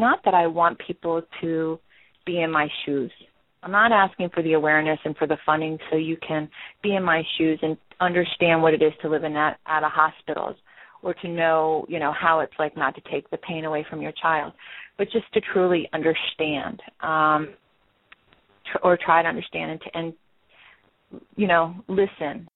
not that I want people to be in my shoes. I'm not asking for the awareness and for the funding so you can be in my shoes and understand what it is to live in that out of hospitals or to know, you know, how it's like not to take the pain away from your child, but just to truly understand um tr- or try to understand and to, and you know, listen